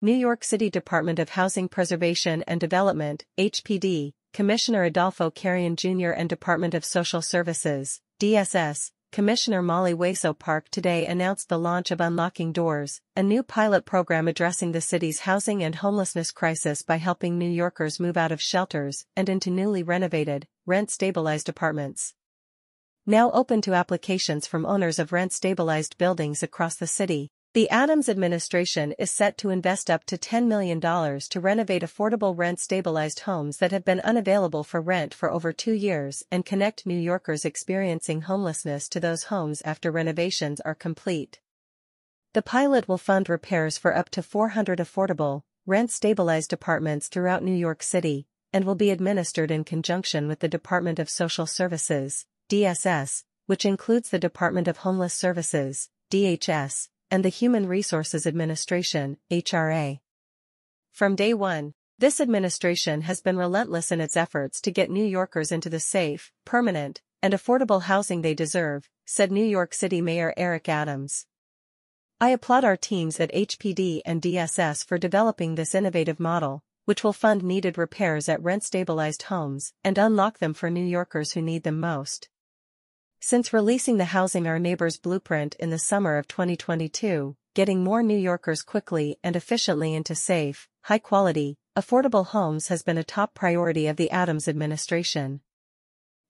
New York City Department of Housing Preservation and Development, HPD, Commissioner Adolfo Carrion Jr. and Department of Social Services, DSS, Commissioner Molly Wasow Park today announced the launch of Unlocking Doors, a new pilot program addressing the city's housing and homelessness crisis by helping New Yorkers move out of shelters and into newly renovated, rent-stabilized apartments. Now open to applications from owners of rent-stabilized buildings across the city, the Adams administration is set to invest up to $10 million to renovate affordable rent-stabilized homes that have been unavailable for rent for over two years and connect New Yorkers experiencing homelessness to those homes after renovations are complete. The pilot will fund repairs for up to 400 affordable, rent-stabilized apartments throughout New York City, and will be administered in conjunction with the Department of Social Services, DSS, which includes the Department of Homeless Services, DHS, and the Human Resources Administration, HRA. From day one, this administration has been relentless in its efforts to get New Yorkers into the safe, permanent, and affordable housing they deserve, said New York City Mayor Eric Adams. I applaud our teams at HPD and DSS for developing this innovative model, which will fund needed repairs at rent-stabilized homes and unlock them for New Yorkers who need them most. Since releasing the Housing Our Neighbors blueprint in the summer of 2022, getting more New Yorkers quickly and efficiently into safe, high-quality, affordable homes has been a top priority of the Adams administration.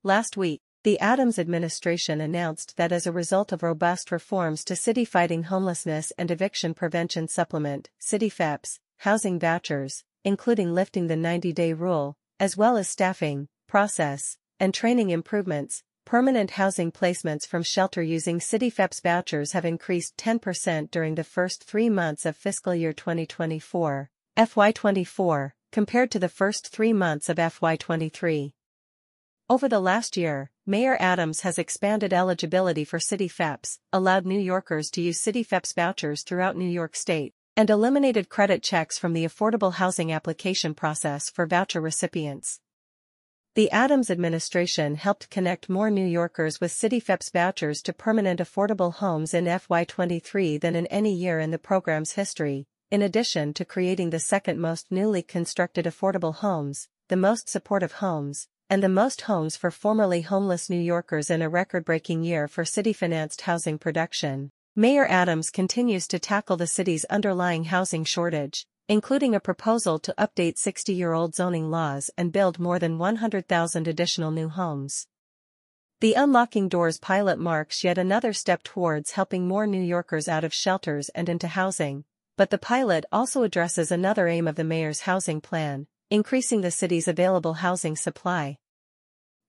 Last week, the Adams administration announced that as a result of robust reforms to City Fighting Homelessness and Eviction Prevention Supplement, City CityFHEPS, housing vouchers, including lifting the 90-day rule, as well as staffing, process, and training improvements, Permanent housing placements from shelter using CityFHEPS vouchers have increased 10% during the first three months of fiscal year 2024, FY24, compared to the first three months of FY23. Over the last year, Mayor Adams has expanded eligibility for CityFHEPS, allowed New Yorkers to use CityFHEPS vouchers throughout New York State, and eliminated credit checks from the affordable housing application process for voucher recipients. The Adams administration helped connect more New Yorkers with CityFHEPS vouchers to permanent affordable homes in FY23 than in any year in the program's history, in addition to creating the second most newly constructed affordable homes, the most supportive homes, and the most homes for formerly homeless New Yorkers in a record-breaking year for city-financed housing production. Mayor Adams continues to tackle the city's underlying housing shortage, including a proposal to update 60-year-old zoning laws and build more than 100,000 additional new homes. The Unlocking Doors pilot marks yet another step towards helping more New Yorkers out of shelters and into housing, but the pilot also addresses another aim of the mayor's housing plan, increasing the city's available housing supply.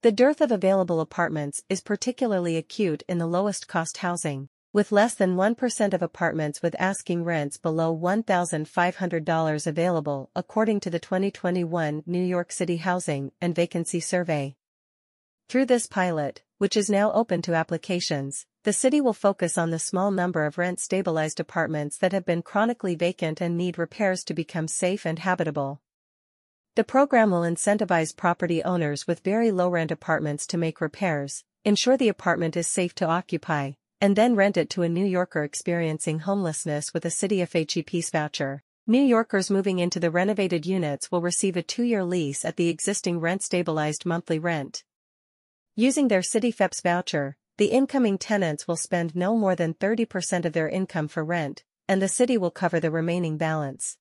The dearth of available apartments is particularly acute in the lowest cost housing with less than 1% of apartments with asking rents below $1,500 available according to the 2021 New York City Housing and Vacancy Survey. Through this pilot, which is now open to applications, the city will focus on the small number of rent-stabilized apartments that have been chronically vacant and need repairs to become safe and habitable. The program will incentivize property owners with very low-rent apartments to make repairs, ensure the apartment is safe to occupy, and then rent it to a New Yorker experiencing homelessness with a City FHEPS voucher. New Yorkers moving into the renovated units will receive a two-year lease at the existing rent-stabilized monthly rent. Using their CityFHEPS voucher, the incoming tenants will spend no more than 30% of their income for rent, and the city will cover the remaining balance.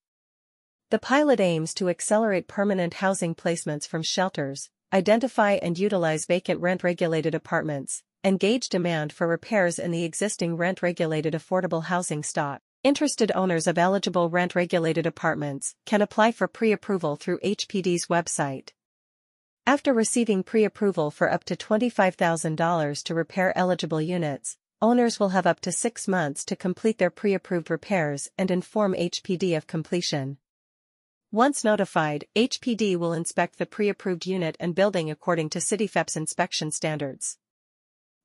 The pilot aims to accelerate permanent housing placements from shelters, identify and utilize vacant rent-regulated apartments, and gauge demand for repairs in the existing rent-regulated affordable housing stock. Interested owners of eligible rent-regulated apartments can apply for pre-approval through HPD's website. After receiving pre-approval for up to $25,000 to repair eligible units, owners will have up to six months to complete their pre-approved repairs and inform HPD of completion. Once notified, HPD will inspect the pre-approved unit and building according to CityFHEPS inspection standards.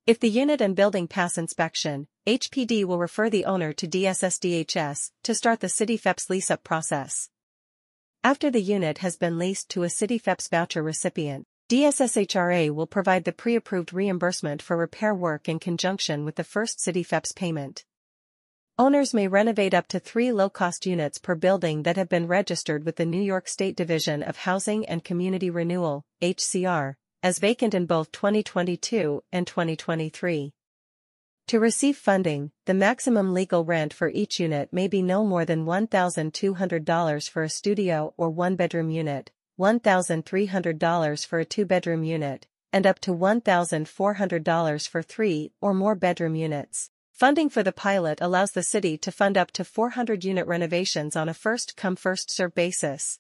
If the unit and building pass inspection, HPD will refer the owner to DSSDHS to start the CityFHEPS lease-up process. After the unit has been leased to a CityFHEPS voucher recipient, DSSHRA will provide the pre-approved reimbursement for repair work in conjunction with the first CityFHEPS payment. Owners may renovate up to three low-cost units per building that have been registered with the New York State Division of Housing and Community Renewal, HCR, as vacant in both 2022 and 2023. To receive funding, the maximum legal rent for each unit may be no more than $1,200 for a studio or one-bedroom unit, $1,300 for a two-bedroom unit, and up to $1,400 for three or more bedroom units. Funding for the pilot allows the city to fund up to 400 unit renovations on a first-come first-served basis.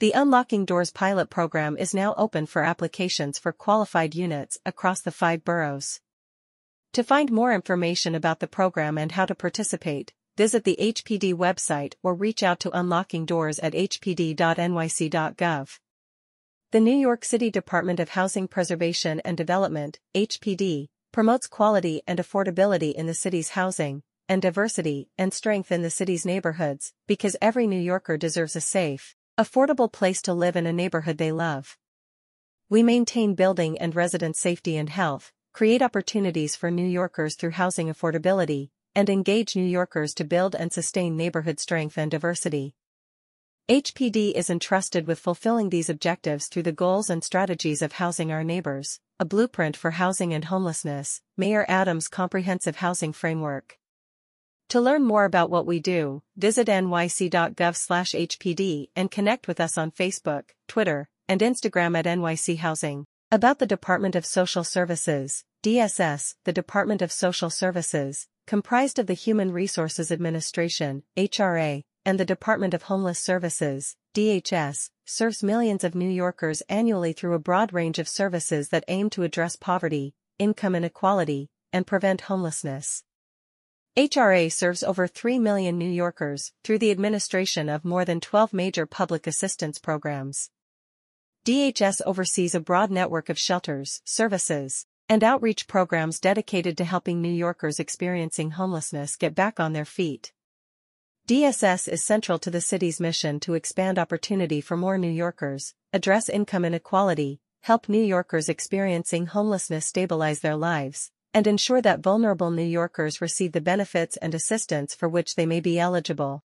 The Unlocking Doors pilot program is now open for applications for qualified units across the five boroughs. To find more information about the program and how to participate, visit the HPD website or reach out to Unlocking Doors at hpd.nyc.gov. The New York City Department of Housing Preservation and Development, HPD, promotes quality and affordability in the city's housing, and diversity and strength in the city's neighborhoods, because every New Yorker deserves a safe, affordable place to live in a neighborhood they love. We maintain building and resident safety and health, create opportunities for New Yorkers through housing affordability, and engage New Yorkers to build and sustain neighborhood strength and diversity. HPD is entrusted with fulfilling these objectives through the goals and strategies of housing our neighbors, a blueprint for housing and homelessness, Mayor Adams' comprehensive housing framework. To learn more about what we do, visit nyc.gov/hpd and connect with us on Facebook, Twitter, and Instagram at NYC Housing. About the Department of Social Services, DSS, the Department of Social Services, comprised of the Human Resources Administration, HRA, and the Department of Homeless Services, DHS, serves millions of New Yorkers annually through a broad range of services that aim to address poverty, income inequality, and prevent homelessness. HRA serves over 3 million New Yorkers through the administration of more than 12 major public assistance programs. DHS oversees a broad network of shelters, services, and outreach programs dedicated to helping New Yorkers experiencing homelessness get back on their feet. DSS is central to the city's mission to expand opportunity for more New Yorkers, address income inequality, help New Yorkers experiencing homelessness stabilize their lives, and ensure that vulnerable New Yorkers receive the benefits and assistance for which they may be eligible.